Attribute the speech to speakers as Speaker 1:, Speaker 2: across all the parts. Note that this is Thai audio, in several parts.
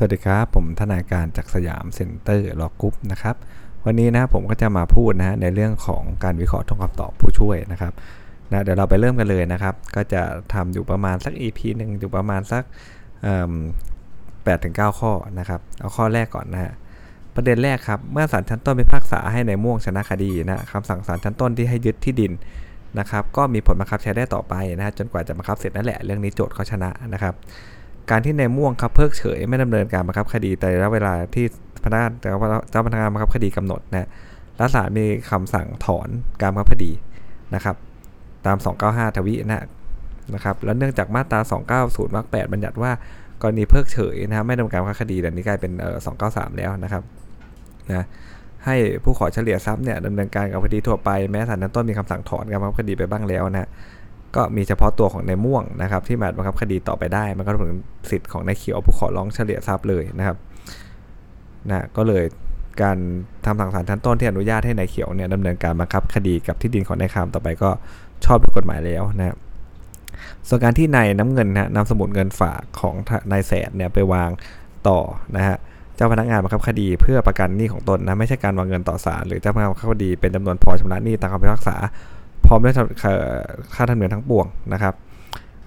Speaker 1: สวัสดีครับ ผมทนายการจากสยามเซ็นเตอร์ลอว์กรุ๊ปนะครับ วันนี้นะผมก็จะมาพูดนะในเรื่องของการวิเคราะห์ธงคำตอบผู้ช่วยนะครับนะเดี๋ยวเราไปเริ่มกันเลยนะครับ ก็จะทำอยู่ประมาณสัก EP หนึ่งอยู่ประมาณสักแปดถึงเก้าข้อนะครับเอาข้อแรกก่อนนะฮะประเด็นแรกครับ เมื่อศาลชั้นต้นพิพากษาให้นายม่วงชนะคดีนะคำสั่งศาลชั้นต้นที่ให้ยึดที่ดินนะครับ ก็มีผลบังคับใช้ได้ต่อไปนะจนกว่าจะบังคับเสร็จนั่นแหละเรื่องนี้โจทก์เขาชนะนะครับ การที่ในม่วงครับเพิกเฉยไม่ดำเนินการบังคับคดีแต่ละเวลาที่พนักงานเจ้าพนักงานบังคับคดีกำหนดนะและศาลมีคำสั่งถอนการบังคับคดีนะครับ ตาม 295 ทวีนะนะครับ แล้วเนื่องจากมาตรา 290วรรค8บัญญัติว่ากรณีเพิกเฉยนะไม่ดำเนินการบังคับคดีแต่นี้กลายเป็นเอ่อ293 แล้วนะครับนะให้ผู้ขอเฉลี่ยทรัพย์เนี่ยดำเนินการกับคดีทั่วไปแม้ศาลนั้นต้นมีคำสั่งถอนการบังคับคดีไปบ้างแล้วนะ ก็มีเฉพาะตัวของในม่วงนะครับ ที่มาบังคับคดีต่อไปได้ มันก็ถึงสิทธิ์ของในเขียวผู้ขอร้องเฉลี่ยทรัพย์เลยนะครับนะก็เลยการทำสั่งศาลชั้นต้นที่อนุญาตให้ในเขียวเนี่ยดำเนินการบังคับคดีกับที่ดินของนายคามต่อไปก็ชอบด้วยกฎหมายแล้วนะครับส่วนการที่นายน้ำเงินนะนำสมุดเงินฝากของนายแสนเนี่ยไปวางต่อนะฮะเจ้าพนักงานบังคับคดีเพื่อประกันหนี้ของตนนะไม่ใช่การวางเงินต่อศาลหรือเจ้าพนักงานบังคับคดีเป็นจำนวนพอชำระหนี้ตามคำพิพากษา พร้อมด้วยค่าธรรมเนียมทั้งปวงนะครับ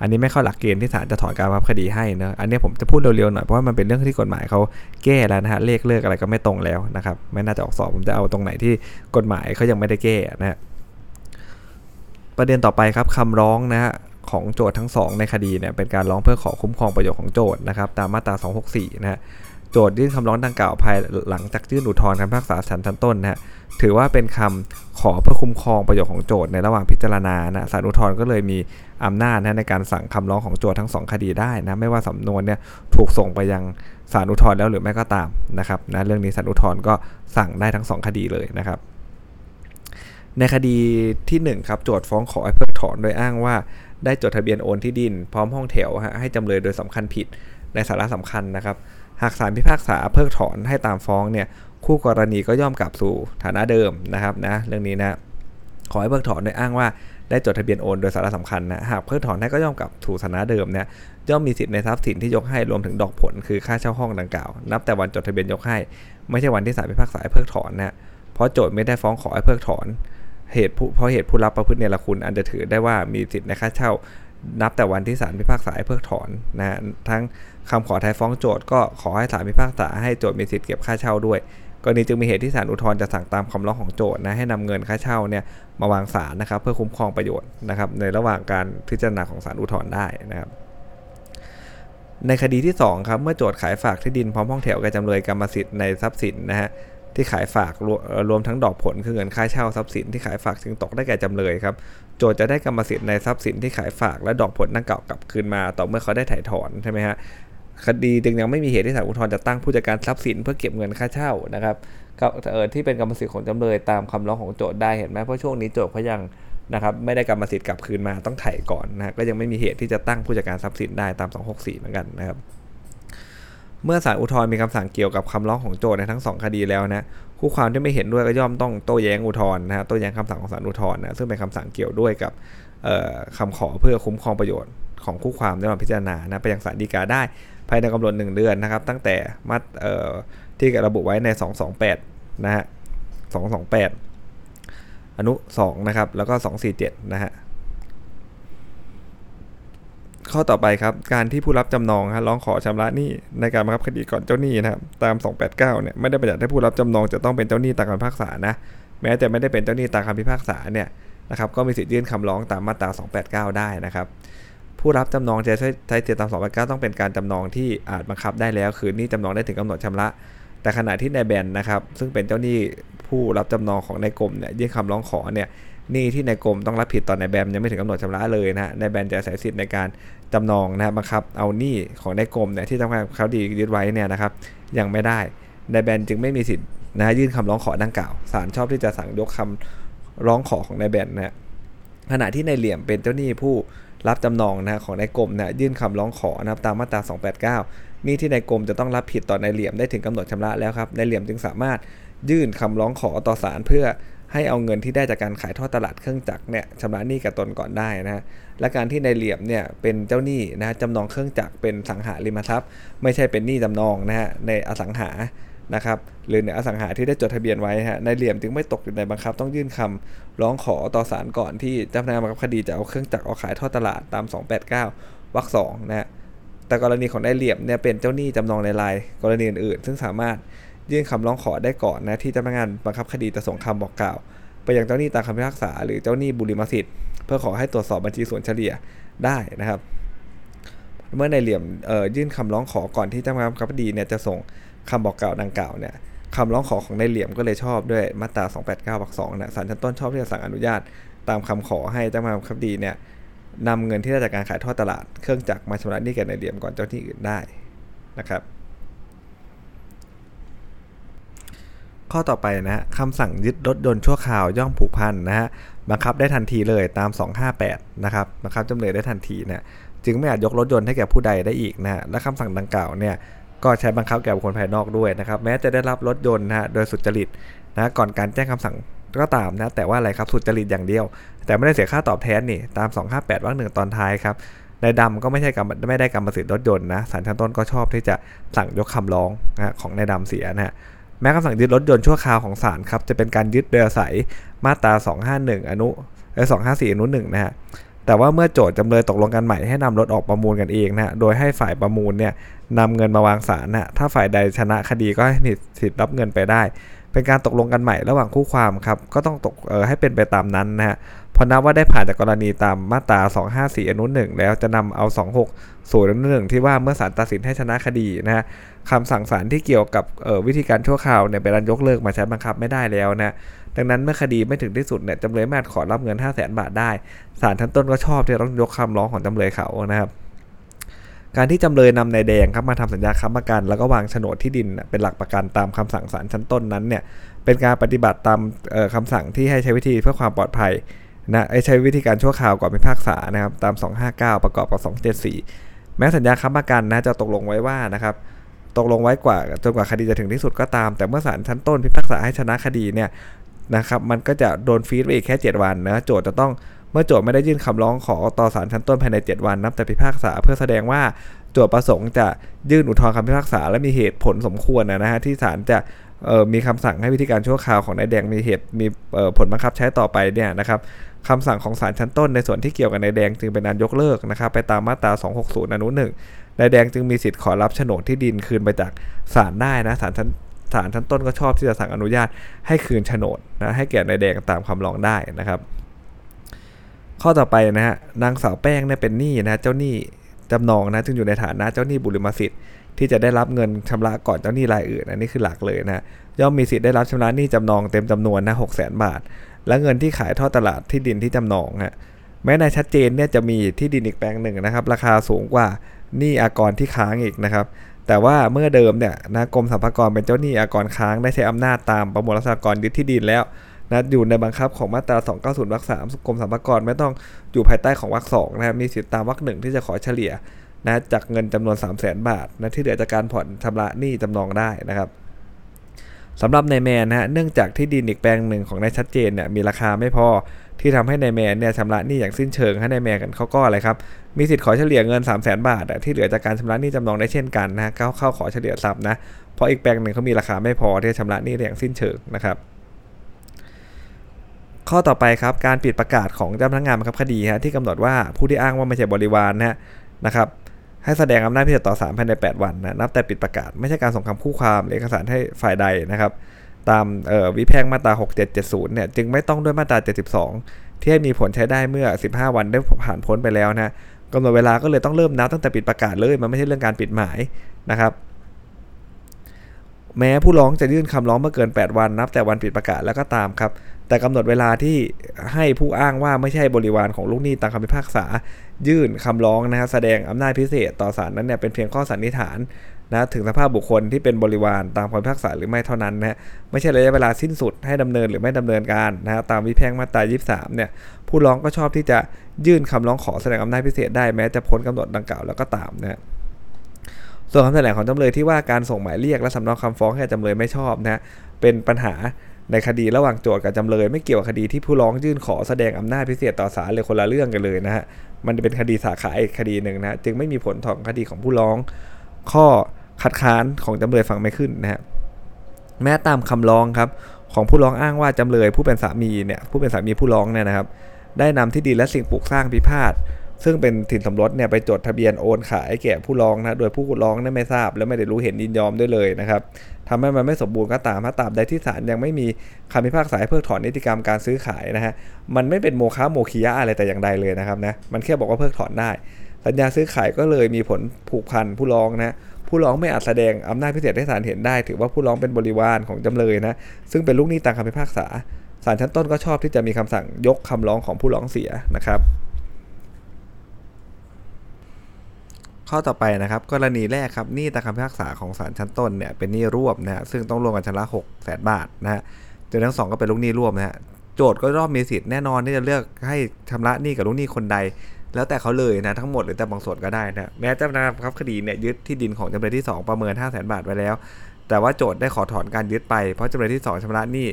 Speaker 1: อันนี้ไม่เข้าหลักเกณฑ์ที่ศาลจะถอนการบังคับคดีให้นะอันนี้ผมจะพูดเร็วๆหน่อยเพราะว่ามันเป็นเรื่องที่กฎหมายเขาแก้แล้วนะฮะเลขเลิกอะไรก็ไม่ตรงแล้วนะครับ ไม่น่าจะออกสอบผมจะเอาตรงไหนที่กฎหมายเขายังไม่ได้แก้นะฮะประเด็นต่อไปครับคำร้องนะฮะของโจทย์ทั้งสองในคดีเนี่ยเป็นการร้องเพื่อขอคุ้มครองประโยชน์ของโจทย์นะครับตามมาตรา 264 นะฮะ โจทยื่นคำร้องดังกล่าวภายหลังจากยื่นอุทธรณ์คำพิพากษาศาลชั้นต้นนะฮะถือว่าเป็นคำขอเพื่อคุ้มครองประโยชน์ของโจทย์ในระหว่างพิจารณานะศาลอุทธรณ์ก็เลยมีอำนาจนะในการสั่งคำร้องของโจทย์ทั้งสองคดีได้นะไม่ว่าสำนวนเนี่ยถูกส่งไปยังศาลอุทธรณ์แล้วหรือไม่ก็ตามนะครับนะเรื่องนี้ศาลอุทธรณ์ก็สั่งได้ทั้งสองคดีเลยนะครับในคดีที่ 1 ครับ โจทย์ฟ้องขอให้เพิกถอนโดยอ้างว่า ได้จดทะเบียนโอนที่ดิน พร้อมห้องแถวให้จำเลยโดยสำคัญผิดในสาระสำคัญนะครับ หากศาลพิพากษาเพิกถอนให้ตามฟ้องเนี่ยคู่กรณีก็ย่อมกลับสู่ฐานะเดิมนะครับนะเรื่องนี้นะขอให้เพิกถอนโดยอ้างว่าได้จดทะเบียนโอนโดยสาระสำคัญนะหากเพิกถอนให้ก็ย่อมกลับถูฐานะเดิมเนี่ยย่อมมีสิทธิ์ในทรัพย์สินที่ยกให้รวมถึงดอกผลคือค่าเช่าห้องดังกล่าว นับแต่วันจดทะเบียนยกให้ ไม่ใช่วันที่ศาลพิพากษาเพิกถอนนะเพราะโจทย์ไม่ได้ฟ้องขอให้เพิกถอนเหตุเพราะเหตุผู้รับประพฤติเนรคุณอันจะถือได้ว่ามีสิทธิ์ในค่าเช่า นับแต่วันที่ศาลพิพากษาให้เพิกถอนนะทั้งคำขอไทยฟ้องโจทย์ก็ขอให้ศาลพิพากษาให้โจทย์มีสิทธิ์เก็บค่าเช่าด้วยกรณีจึงมีเหตุที่ศาลอุทธรณ์จะสั่งตามคำร้องของโจทย์นะให้นำเงินค่าเช่าเนี่ยมาวางศาลนะครับ เพื่อคุ้มครองประโยชน์นะครับ ในระหว่างการพิจารณาของศาลอุทธรณ์ได้นะครับ ในคดีที่2ครับเมื่อโจทย์ขายฝากที่ดินพร้อมห้องแถวแก่จำเลยกรรมสิทธิ์ในทรัพย์สินนะฮะที่ขายฝากรวมทั้งดอกผลคือเงินค่าเช่าทรัพย์สินที่ขายฝากจึงตกได้แก่จำเลยครับ โจทย์จะได้กรรมสิทธิ์ในทรัพย์สินที่ขายฝากและดอกผลนั่งเก่ากลับคืนมา ต่อเมื่อเขาได้ถ่ายถอนใช่ไหมฮะคดีจึงยังไม่มีเหตุที่ศาลอุทธรณ์จะตั้งผู้จัดการทรัพย์สินเพื่อเก็บเงินค่าเช่านะครับก็เออที่เป็นกรรมสิทธิ์ของจำเลยตามคำร้องของโจทย์ได้เห็นไหมเพราะช่วงนี้โจทย์เขายังนะครับไม่ได้กรรมสิทธิ์กลับคืนมาต้องไถ่ก่อนนะก็ยังไม่มีเหตุที่จะตั้งผู้จัดการทรัพย์สินได้ตาม 264 เหมือนกันนะครับเมื่อศาลอุทธรณ์มีคำสั่งเกี่ยวกับคำร้องของโจทย์ในทั้ง 2 คดีแล้วนะ คู่ความที่ไม่เห็นด้วยก็ย่อมต้องโต้แย้งอุทธรณ์นะฮะโต้แย้งคำสั่งของศาลอุทธรณ์นะซึ่งเป็นคำสั่งเกี่ยวด้วยกับคำขอเพื่อคุ้มครองประโยชน์ของคู่ความในวันพิจารณานะไปยังศาลฎีกาได้ ภายในกำหนด1เดือนนะครับ ตั้งแต่มัดที่ระบุไว้ใน 228 นะฮะ 228 อนุ 2 นะครับ แล้วก็ 247 นะฮะ ข้อต่อไปครับ การที่ผู้รับจำนองฮะร้องขอชำระหนี้ในการบังคับคดีก่อนเจ้าหนี้นะครับตาม 289 เนี่ยไม่ได้บัญญัติให้ผู้รับจำนองจะต้องเป็นเจ้าหนี้ตามคำพิพากษานะแม้แต่ไม่ได้เป็นเจ้าหนี้ตามคำพิพากษาเนี่ยนะครับก็มีสิทธิ์ยื่นคำร้องตามมาตรา 289 ได้นะครับผู้รับจำนองจะใช้ใช้สิทธิตาม 289 ต้องเป็นการจำนองที่อาจบังคับได้แล้ว คือหนี่จำนองได้ถึงกำหนดชำระ แต่ขณะที่นายแบนนะครับซึ่งเป็นเจ้าหนี้ผู้รับจำนองของนายกรมเนี่ยยื่นคำร้องขอเนี่ย หนี้ที่นายกรมต้องรับผิดต่อนายแบมยังไม่ถึงกำหนดชำระเลยนะฮะนายแบมจะอาศัยสิทธิ์ในการจำนองนะบังคับเอาหนี้ของนายกรมเนี่ยที่ทำการเขาดียึดไว้เนี่ยนะครับยังไม่ได้นายแบนจึงไม่มีสิทธิ์นะยื่นคำร้องขอดังกล่าวศาลชอบที่จะสั่งยกคำร้องขอของนายแบนนะขณะที่นายเหลี่ยมเป็นเจ้าหนี้ผู้รับจำนองนะของนายกรมเนี่ยยื่นคำร้องขอนะครับตามมาตรา 289 นี่ที่นายกรมจะต้องรับผิดต่อนายเหลี่ยมได้ถึงกำหนดชำระแล้วครับนายเหลี่ยมจึงสามารถยื่นคำร้องขอต่อศาลเพื่อ ให้เอาเงินที่ได้จากการขายทอดตลาดเครื่องจักรเนี่ยชำระหนี้กับตนก่อนได้นะฮะและการที่ในเหลี่ยมเนี่ยเป็นเจ้าหนี้นะจำนองเครื่องจักรเป็นสังหาริมทรัพย์ ไม่ใช่เป็นหนี้จำนองนะฮะในอสังหานะครับหรือในอสังหาที่ได้จดทะเบียนไว้ฮะในเหลี่ยมจึงไม่ตกอยู่ในบังคับต้องยื่นคำร้องขอต่อศาลก่อนที่เจ้าพนักงานบังคับคดีจะเอาเครื่องจักรออกขายทอดตลาดตาม 289วรรคสองนะฮะแต่กรณีของนายเหลี่ยมเนี่ยเป็นเจ้าหนี้จำนองในรายกรณีอื่นๆ ซึ่งสามารถ ยื่นคำร้องขอได้ก่อนนะที่เจ้าพนักงานบังคับคดีจะส่งคำบอกกล่าว ไปยังเจ้าหนี้ตามคำพิพากษาหรือเจ้าหนี้บุริมสิทธิ์เพื่อขอให้ตรวจสอบบัญชีส่วนเฉลี่ยได้นะครับ เมื่อในเหลี่ยมยื่นคำร้องขอก่อนที่เจ้าพนักงานบังคับคดีเนี่ยจะส่งคำบอกกล่าวดังกล่าวเนี่ยคำร้องขอของในเหลี่ยมก็เลยชอบด้วยมาตรา 289วรรคสองนะศาลชั้นต้นชอบที่จะสั่งอนุญาต ตามคำขอให้เจ้าพนักงานบังคับคดีเนี่ยนำเงินที่ได้จากการขายทอดตลาด เครื่องจักรมาชำระหนี้แก่ในเหลี่ยมก่อนเจ้าที่อื่นได้นะครับ ข้อต่อไปนะฮะคำสั่งยึดรถยนต์ชั่วคราวย่อมผูกพันนะฮะบังคับได้ทันทีเลยตาม 258 นะครับบังคับจำเลยได้ทันทีนะจึงไม่อาจยกรถยนต์ให้แก่ผู้ใดได้อีกนะฮะและคำสั่งดังกล่าวเนี่ยก็ใช้บังคับแก่บุคคลภายนอกด้วยนะครับ แม้จะได้รับรถยนต์นะฮะโดยสุจริตนะก่อนการแจ้งคำสั่งก็ตามนะแต่ว่าอะไรครับสุจริตอย่างเดียว แต่ไม่ได้เสียค่าตอบแทนนี่ตาม 258วรรคหนึ่งตอนท้ายครับในดำก็ไม่ใช่กรรมไม่ได้กรรมสิทธิ์รถยนต์นะศาลชั้นต้นก็ชอบที่จะสั่งยกคำร้องนะของในดำเสียนะฮะ แม้คำสั่งยึดรถยนต์ชั่วคราวของศาลครับจะเป็นการยึดโดยอาศัยมาตรา 251 อนุเออ254อนุ1นะฮะแต่ว่าเมื่อโจทย์จำเลยตกลงกันใหม่ให้นำรถออกประมูลกันเองนะโดยให้ฝ่ายประมูลเนี่ยนำเงินมาวางศาลนะถ้าฝ่ายใดชนะคดีก็ให้มีสิทธิ์รับเงินไปได้ เป็นการตกลงกันใหม่ระหว่างคู่ความครับ ก็ต้องตกเออให้เป็นไปตามนั้นนะฮะพอนับว่าได้ผ่านจากกรณีตามมาตรา 254 อนุ1แล้วจะนำเอา 26ส่วนอนุ1ที่ว่าเมื่อศาลตัดสินให้ชนะคดีนะฮะคำสั่งศาลที่เกี่ยวกับวิธีการชั่วคราวเนี่ยเป็นการยกเลิกมาใช้บังคับไม่ได้แล้วนะดังนั้นเมื่อคดีไม่ถึงที่สุดเนี่ยจำเลยไม่อาจขอรับเงิน 5 0 0 0 0 0บาทได้ศาลชั้นต้นก็ชอบที่ต้องยกคำร้องของจำเลยเขานะครับการที่จำเลยนำนายแดงครับมาทำสัญญาค้ำประกัน แล้วก็วางโฉนดที่ดินเป็นหลักประกันตามคำสั่งศาลชั้นต้นนั้นเนี่ยเป็นการปฏิบัติตามคำสั่งที่ให้ใช้วิธีเพื่อความปลอดภัย นะใช้วิธีการชั่วคราวก่อนพิพากษานะครับตาม 259 ประกอบกับ 274 แม้สัญญาค้ำประกันนะจะตกลงไว้ว่านะครับตกลงไว้กว่าจนกว่าคดีจะถึงที่สุดก็ตาม แต่เมื่อศาลชั้นต้นพิพากษาให้ชนะคดีเนี่ยนะครับมันก็จะโดนฟีดไปอีกแค่ 7 วันนะโจทย์จะต้องเมื่อโจทย์ไม่ได้ยื่นคำร้องขอต่อศาลชั้นต้นภายใน 7 วันนับแต่พิพากษาเพื่อแสดงว่าโจทย์ประสงค์จะยื่นอุทธรณ์คำพิพากษา และมีเหตุผลสมควรนะฮะที่ศาลจะ มีคำสั่งให้วิธีการชั่วคราวของนายแดงมีเหตุมีผลบังคับใช้ต่อไปเนี่ยนะครับคำสั่งของศาลชั้นต้นในส่วนที่เกี่ยวกับนายแดงจึงเป็นการยกเลิกนะครับไปตามมาตรา 260 อนุ1นายแดงจึงมีสิทธิ์ขอรับโฉนดที่ดินคืนไปจากศาลได้นะศาลชั้นศาลชั้นต้นก็ชอบที่จะสั่งอนุญาตให้คืนโฉนดนะให้แก่นายแดงตามคำร้องได้นะครับ ข้อต่อไปนะฮะนางสาวแป้งเนี่ยเป็นหนี้นะเจ้าหนี้จำนองนะจึงอยู่ในฐานะเจ้าหนี้บุริมสิทธิ์ ที่จะได้รับเงินชำระก่อนเจ้าหนี้รายอื่น อันนี้คือหลักเลยนะย่อมมีสิทธิ์ได้รับชำระหนี้จำนองเต็มจำนวนนะหกแสนบาท และเงินที่ขายทอดตลาดที่ดินที่จำนองฮะแม้ในชัดเจนเนี่ยจะมีที่ดินอีกแปลงหนึ่งนะครับ ราคาสูงกว่าหนี้อากรที่ค้างอีกนะครับ แต่ว่าเมื่อเดิมเนี่ยนะกรมสรรพากรเป็นเจ้าหนี้อากรค้างได้ใช้อำนาจตามประมวลรัษฎากรยึดที่ดินแล้วนะอยู่ในบังคับของมาตรา 290วรรคสามกรมสรรพากรไม่ต้องอยู่ภายใต้ของวรรคสองนะครับมีสิทธิตามวรรคหนึ่งที่จะขอเฉลี่ย นะจากเงินจำนวน 3 0 0 0 0 0 บาทนะที่เหลือจากการผ่อนชำระหนี้จำนองได้นะครับสำหรับนายแมนนะฮะเนื่องจากที่ดินอีกแปลงหนึ่งของนายชัดเจนเนี่ยมีราคาไม่พอที่ทำให้นายแมนเนี่ยชำระหนี้อย่างสิ้นเชิงให้นายแมนกันเขาก็อะไรครับมีสิทธิ์ขอเฉลี่ยเงิน 3 0 0 0 0 0 บาทที่เหลือจากการชำระหนี้จำนองได้เช่นกันนะเขาเข้าขอเฉลี่ยทรัพย์นะเพราะอีกแปลงหนึ่งเขามีราคาไม่พอที่จะชำระหนี้อย่างสิ้นเชิงนะครับ ข้อต่อไปครับการปิดประกาศของเจ้าพนักงานบังคับคดีฮะที่กำหนดว่าผู้ที่อ้างว่าไม่ใช่บริวารนะนะครับ ให้แสดงอำนาจพิเศษต่อศาลภายใน 8 วันนะนับแต่ปิดประกาศ ไม่ใช่การส่งคำคู่ความหรือเอกสารให้ฝ่ายใดนะครับตามวิแพ่งมาตรา 6770 เนี่ยจึงไม่ต้องด้วยมาตรา 72 ที่ให้มีผลใช้ได้เมื่อ 15 วันได้ผ่านพ้นไปแล้วนะกำหนดเวลาก็เลยต้องเริ่มนับตั้งแต่ปิดประกาศเลย มันไม่ใช่เรื่องการปิดหมายนะครับแม้ผู้ร้องจะยื่นคำร้องเมื่อเกิน 8 วันนับแต่วันปิดประกาศแล้วก็ตามครับ แต่กำหนดเวลาที่ให้ผู้อ้างว่าไม่ใช่บริวารของลูกหนี้ตามคำพิพากษา ยื่นคำร้องนะครับแสดงอำนาจพิเศษต่อศาลนั้นเนี่ยเป็นเพียงข้อสันนิษฐานนะถึงสภาพบุคคลที่เป็นบริวารตามคำพิพากษาหรือไม่เท่านั้นนะไม่ใช่ระยะเวลาสิ้นสุดให้ดำเนินหรือไม่ดำเนินการนะตามวิแพ่งมาตรา23เนี่ยผู้ร้องก็ชอบที่จะยื่นคำร้องขอแสดงอำนาจพิเศษได้แม้จะพ้นกำหนดดังกล่าวแล้วก็ตามนะส่วนคำแถลงของจำเลยที่ว่าการส่งหมายเรียกและสำเนาคำฟ้องให้จำเลยไม่ชอบนะเป็นปัญหา ในคดีระหว่างโจทก์กับจำเลย ไม่เกี่ยวกับคดีที่ผู้ร้องยื่นขอแสดงอำนาจพิเศษต่อศาลเลยคนละเรื่องกันเลยนะฮะมันเป็นคดีสาขาอีกคดีหนึ่งนะจึงไม่มีผลต่อคดีของผู้ร้อง ข้อคัดค้านของจำเลยฟังไม่ขึ้นนะฮะแม้ตามคำร้องครับของผู้ร้องอ้างว่าจำเลยผู้เป็นสามีเนี่ยผู้เป็นสามีผู้ร้องเนี่ยนะครับ ได้นำที่ดินและสิ่งปลูกสร้างพิพาท ซึ่งเป็นถิ่นสมรสเนี่ยไปจดทะเบียนโอนขายแก่ผู้ร้องนะโดยผู้ร้องนั้นไม่ทราบ และไม่ได้รู้เห็นยินยอมด้วยเลยนะครับทำให้มันไม่สมบูรณ์ก็ตามถ้าตามใดที่ศาลยังไม่มีคำพิพากษาเพิกถอนนิติกรรมการซื้อขายนะฮะมันไม่เป็นโมฆะโมคิยะอะไรแต่อย่างใดเลยนะครับนะมันแค่บอกว่าเพิกถอนได้ สัญญาซื้อขายก็เลยมีผลผูกพันผู้ร้องนะผู้ร้องไม่อาจแสดงอำนาจพิเศษให้ศาลเห็นได้ ถือว่าผู้ร้องเป็นบริวารของจำเลยนะซึ่งเป็นลูกหนี้ตามคำพิพากษาศาลชั้นต้นก็ชอบที่จะมีคำสั่งยกคำร้องของผู้ร้องเสียนะครับ ข้อต่อไปนะครับกรณีแรกครับหนี้ตามคำพิพากษาของศาลชั้นต้นเนี่ยเป็นหนี้ร่วมนะฮะซึ่งต้องรวมกันชำระ6แสนบาทนะฮะโดยทั้งสองก็เป็นลูกหนี้ร่วมนะฮะโจทย์ก็รอบมีสิทธิ์แน่นอนที่จะเลือกให้ชำระหนี้กับลูกหนี้คนใด แล้วแต่เขาเลยนะทั้งหมดหรือแต่บางส่วนก็ได้นะแม้เจ้าพนักงานครับคดีเนี่ยยึดที่ดินของจำเลยที่ 2 ประเมิน 5 0 0 0 0 0บาทไว้แล้ว แต่ว่าโจทย์ได้ขอถอนการยึดไปเพราะจำเลยที่ 2ชำระหนี้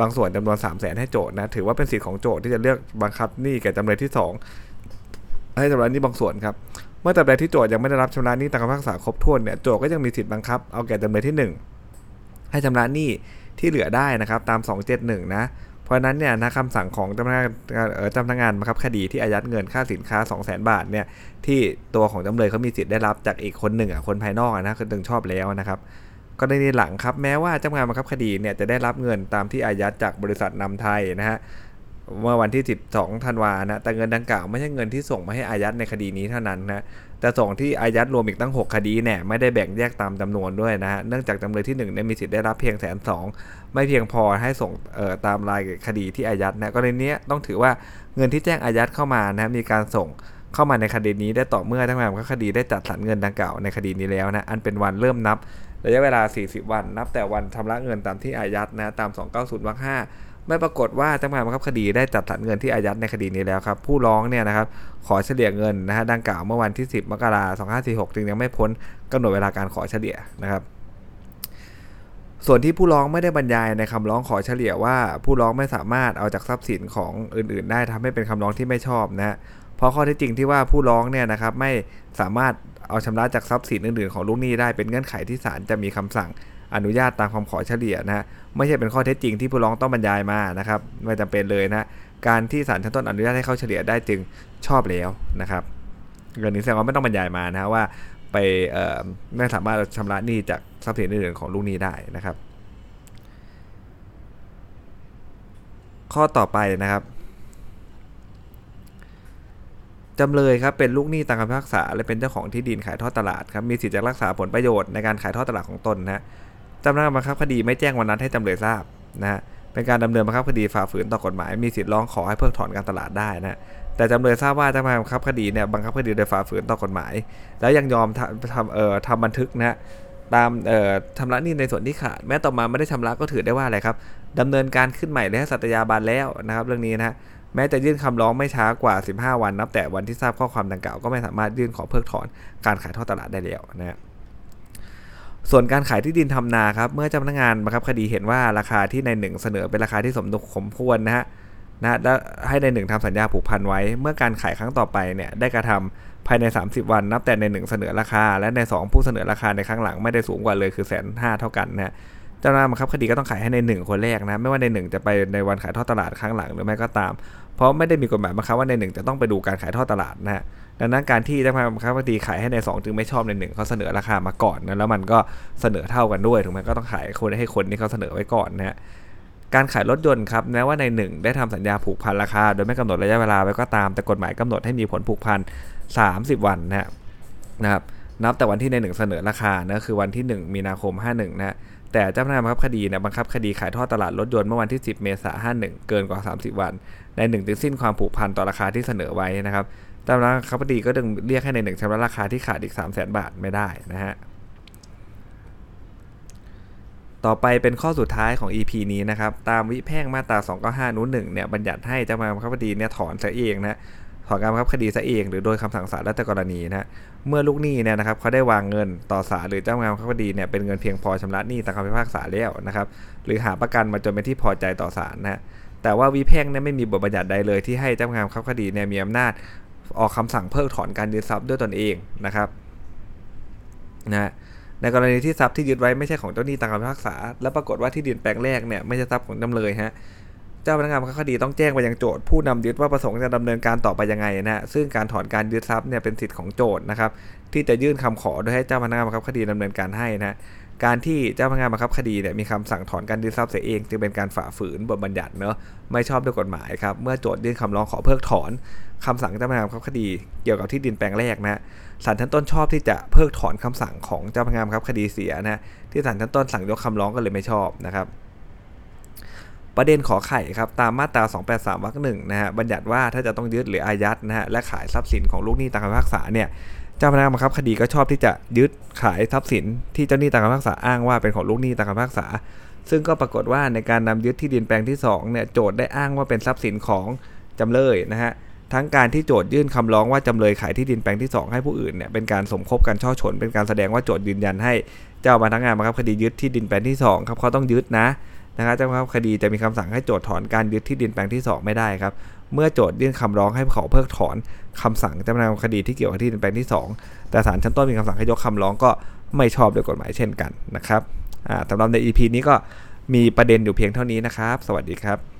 Speaker 1: บางส่วนจำนวน 3 0 0 0 0 0ให้โจทย์นะถือว่าเป็นสิทธิของโจทย์ที่จะเลือกบังคับหนี้แก่จำเลยที่ 2 ให้ชำระหนี้บางส่วนครับ เมื่อตราบใดที่โจทย์ยังไม่ได้รับชำระหนี้ตามคำพิพากษาครบถ้วนเนี่ยโจทย์ก็ยังมีสิทธิ์บังคับเอาแก่จำเลยที่ 1 ให้ชำระหนี้ที่เหลือได้นะครับตาม 271 นะเพราะนั้นเนี่ยนะคำสั่งของเจ้าพนักงานเออจ้าพนักงานบังคับคดีที่อายัดเงินค่าสินค้า 2 0 0 0 0 0 บาทเนี่ยที่ตัวของจำเลยเขามีสิทธิ์ได้รับจากอีกคนหนึ่งอะคนภายนอกนะคือตึงชอบแล้วนะครับกรณีหลังครับแม้ว่าเจ้าพนักงานบังคับคดีเนี่ยจะได้รับเงินตามที่อายัดจากบริษัทนำไทยนะฮะ เมื่อวันที่ 12 ธันวานะ แต่เงินดังกล่าวไม่ใช่เงินที่ส่งมาให้อายัดในคดีนี้เท่านั้นนะ แต่ส่งที่อายัดรวมอีกตั้ง 6 คดีเนี่ยไม่ได้แบ่งแยกตามจำนวนด้วยนะฮะ เนื่องจากจำเลยที่1นี่ยมีสิทธิ์ได้รับเพียงแสนสองไม่เพียงพอให้ส่งตามรายคดีที่อายัดนะ กรณีนี้ต้องถือว่าเงินที่แจ้งอายัดเข้ามานะมีการส่งเข้ามาในคดีนี้ได้ต่อเมื่อทั้งนั้นคดีได้จัดสรรเงินดังกล่าวในคดีนี้แล้วนะ อันเป็นวันเริ่มนับระยะเวลา 40 วัน นับแต่วันชำระเงินตามที่อายัดนะ ตาม 290วรรค5 ไม่ปรากฏว่าเจ้าพนักงานบังคับคดีได้จัดสรรเงินที่อายัดในคดีนี้แล้วครับผู้ร้องเนี่ยนะครับขอเฉลี่ยเงินนะฮะดังกล่าวเมื่อวันที่ 10 มกราคม2546 จึงยังไม่พ้นกำหนดเวลาการขอเฉลี่ยนะครับ ส่วนที่ผู้ร้องไม่ได้บรรยายในคำร้องขอเฉลี่ยว่าผู้ร้องไม่สามารถเอาจากทรัพย์สินของอื่น ๆ ได้ทำให้เป็นคำร้องที่ไม่ชอบนะฮะเพราะข้อเท็จจริงที่ว่าผู้ร้องเนี่ยนะครับไม่สามารถเอาชำระจากทรัพย์สินอื่น ๆ ของลูกหนี้ได้เป็นเงื่อนไขที่ศาลจะมีคำสั่ง อนุญาตตามคำขอเฉลี่ยนะฮะไม่ใช่เป็นข้อเท็จจริงที่ผู้ร้องต้องบรรยายมานะครับไม่จำเป็นเลยนะการที่ศาลชั้นต้นอนุญาตให้เข้าเฉลี่ยได้จึงชอบแล้วนะครับเรื่องนี้แสดงว่าไม่ต้องบรรยายมานะว่าไปไม่สามารถชำระหนี้จากทรัพย์สินอื่นๆของลูกหนี้ได้นะครับ ข้อต่อไปนะครับจำเลยครับเป็นลูกหนี้ตามคำพิพากษาและเป็นเจ้าของที่ดินขายทอดตลาดครับมีสิทธิ์จะรักษาผลประโยชน์ในการขายทอดตลาดของตนนะ จำเลยบังคับคดีไม่แจ้งวันนั้นให้จำเลยทราบนะฮะเป็นการดำเนินบังคับคดีฝ่าฝืนต่อกฎหมาย มีสิทธิ์ร้องขอให้เพิกถอนการตลาดได้นะแต่จำเลยทราบว่าจ้าพนักงานบังคับคดีเนี่ยบังคับคดีโดยฝ่าฝืนต่อกฎหมาย แล้วยังยอมทำเอ่อทำบันทึกนะตามเอ่อชำระหนี้ในส่วนที่ขาดแม้ต่อมาไม่ได้ชำระก็ถือได้ว่าอะไรครับดำเนินการขึ้นใหม่และสัตยาบันแล้วนะครับ เรื่องนี้นะแม้จะยื่นคำร้องไม่ช้ากว่า 15 วัน นับแต่วันที่ทราบข้อความดังกล่าวก็ไม่สามารถยื่นขอเพิกถอนการขายทอดตลาดได้แล้วนะ ส่วนการขายที่ดินทำนาครับ เมื่อเจ้าพนักงานบังคับคดีเห็นว่าราคาที่ในหนึ่งเสนอเป็นราคาที่สมดุลสมควรนะฮะนะและให้ในหนึ่งทำสัญญาผูกพันไว้ เมื่อการขายครั้งต่อไปเนี่ยได้กระทำภายใน 30 วัน นับแต่ในหนึ่งเสนอราคา และใน 2 ผู้เสนอราคาในครั้งหลังไม่ได้สูงกว่าเลยคือแสนห้าเท่ากันนะ เจ้าหน้าที่บังคับคดีก็ต้องขายให้ใน1คนแรกนะ ไม่ว่าใน1จะไปในวันขายทอดตลาดครั้งหลังหรือไม่ก็ตาม เพราะไม่ได้มีกฎหมายบังคับว่าใน1จะต้องไปดูการขายทอดตลาดนะฮะดังนั้นการที่เจ้าหน้าที่บังคับคดีขายให้ใน 2 จึงไม่ชอบใน1เขาเสนอราคามาก่อนนะแล้วมันก็เสนอเท่ากันด้วยถูกไหมก็ต้องขายคนให้คนที่เขาเสนอไว้ก่อนนะฮะการขายรถยนต์ครับแม้ว่าใน1ได้ทำสัญญาผูกพันราคา โดยไม่กำหนดระยะเวลาไว้ก็ตาม แต่กฎหมายกำหนดให้มีผลผูกพัน 30 วันนะนะครับนับแต่วันที่ในหนึ่งเสนอราคานะคือวันที่ 1 มีนาคม 51นะ แต่เจ้าพนักงานบังคับคดีเนี่ยบังคับคดีขายทอดตลาดรถยนต์เมื่อวันที่ 10 เมษายน 51 เกินกว่า 30 วัน ในหนึ่งจึงสิ้นความผูกพันต่อราคาที่เสนอไว้นะครับเจ้าพนักงานบังคับคดีก็ดึงเรียกให้ในหนึ่งชำระราคาที่ขาดอีก 3 0 0 0 0 0บาทไม่ได้นะฮะต่อไปเป็นข้อสุดท้ายของ EP นี้นะครับ ตามวิแพ่งมาตรา295นู้นหนึ่งเนี่ยบัญญัติให้เจ้าพนักงานบังคับคดีเนี่ยถอนเสียเองนะ ถอนการบังคับคดีซะเองหรือโดยคำสั่งศาลแล้วแต่กรณีนะฮะเมื่อลูกหนี้เนี่ยนะครับเขาได้วางเงินต่อศาลหรือเจ้าพนักงานบังคับคดีเนี่ยเป็นเงินเพียงพอชำระหนี้ตามคำพิพากษาแล้วนะครับหรือหาประกันมาจนเป็นที่พอใจต่อศาลนะฮะแต่ว่าวิแพ่งเนี่ยไม่มีบทบัญญัติใดเลยที่ให้เจ้าพนักงานบังคับคดีเนี่ยมีอำนาจออกคำสั่งเพิกถอนการยึดทรัพย์ด้วยตนเองนะครับนะฮะในกรณีที่ทรัพย์ที่ยึดไว้ไม่ใช่ของเจ้าหนี้ตามคำพิพากษา และปรากฏว่าที่ดินแปลงแรกเนี่ยไม่ใช่ทรัพย์ของจำเลยฮะ เจ้าพนักงานบังคับคดีต้องแจ้งไปยังโจทย์ผู้นำยึดว่าประสงค์จะดำเนินการต่อไปยังไงนะฮะซึ่งการถอนการยึดทรัพย์เนี่ยเป็นสิทธิ์ของโจทย์นะครับที่จะยื่นคำขอโดยให้เจ้าพนักงานบังคับคดีดำเนินการให้นะฮะการที่เจ้าพนักงานบังคับคดีเนี่ยมีคำสั่งถอนการยึดทรัพย์เสียเองจึงเป็นการฝ่าฝืนบทบัญญัติเนอะไม่ชอบด้วยกฎหมายครับเมื่อโจทย์ยื่นคำร้องขอเพิกถอนคำสั่งเจ้าพนักงานบังคับคดีเกี่ยวกับที่ดินแปลงแรกนะฮะศาลชั้นต้นชอบที่จะเพิกถอนคำสั่งของเจ้าพนักงานบังคับคดีเสียนะฮะที่ศาลชั้นต้นสั่งยกคำร้องก็เลยไม่ชอบนะครับ ประเด็นขอไข่ครับตามมาตรา 283 วรรคหนึ่งนะฮะบัญญัติว่าถ้าจะต้องยึดหรืออายัดนะฮะและขายทรัพย์สินของลูกหนี้ตามคำพิพากษาเนี่ยเจ้าพนักงานบังคับคดีก็ชอบที่จะยึดขายทรัพย์สินที่เจ้าหนี้ตามคำพิพากษาอ้างว่าเป็นของลูกหนี้ตามคำพิพากษา ซึ่งก็ปรากฏว่าในการนำยึดที่ดินแปลงที่2เนี่ยโจทย์ได้อ้างว่าเป็นทรัพย์สินของจำเลยนะฮะทั้งการที่โจทย์ยื่นคำร้องว่าจำเลยขายที่ดินแปลงที่ 2 ให้ผู้อื่นเนี่ยเป็นการสมคบกันช่อฉนเป็นการแสดงว่าโจทย์ยืนยันให้เจ้าพนักงานบังคับคดียึดที่ดินแปลงที่สองครับเขาต้องยึดนะ นะครับเจ้าพนักงานคดีจะมีคำสั่งให้โจทย์ถอนการยึดที่ดินแปลงที่ 2 ไม่ได้ครับ เมื่อโจทย์ยื่นคำร้องให้ขอเพิกถอนคำสั่งเจ้าพนักคดีที่เกี่ยวกับที่ดินแปลงที่ 2 แต่ศาลชั้นต้นมีคำสั่งให้ยกคำร้องก็ไม่ชอบด้วยกฎหมายเช่นกันนะครับสำหรับใน EP นี้ก็มีประเด็นอยู่เพียงเท่านี้นะครับ สวัสดีครับ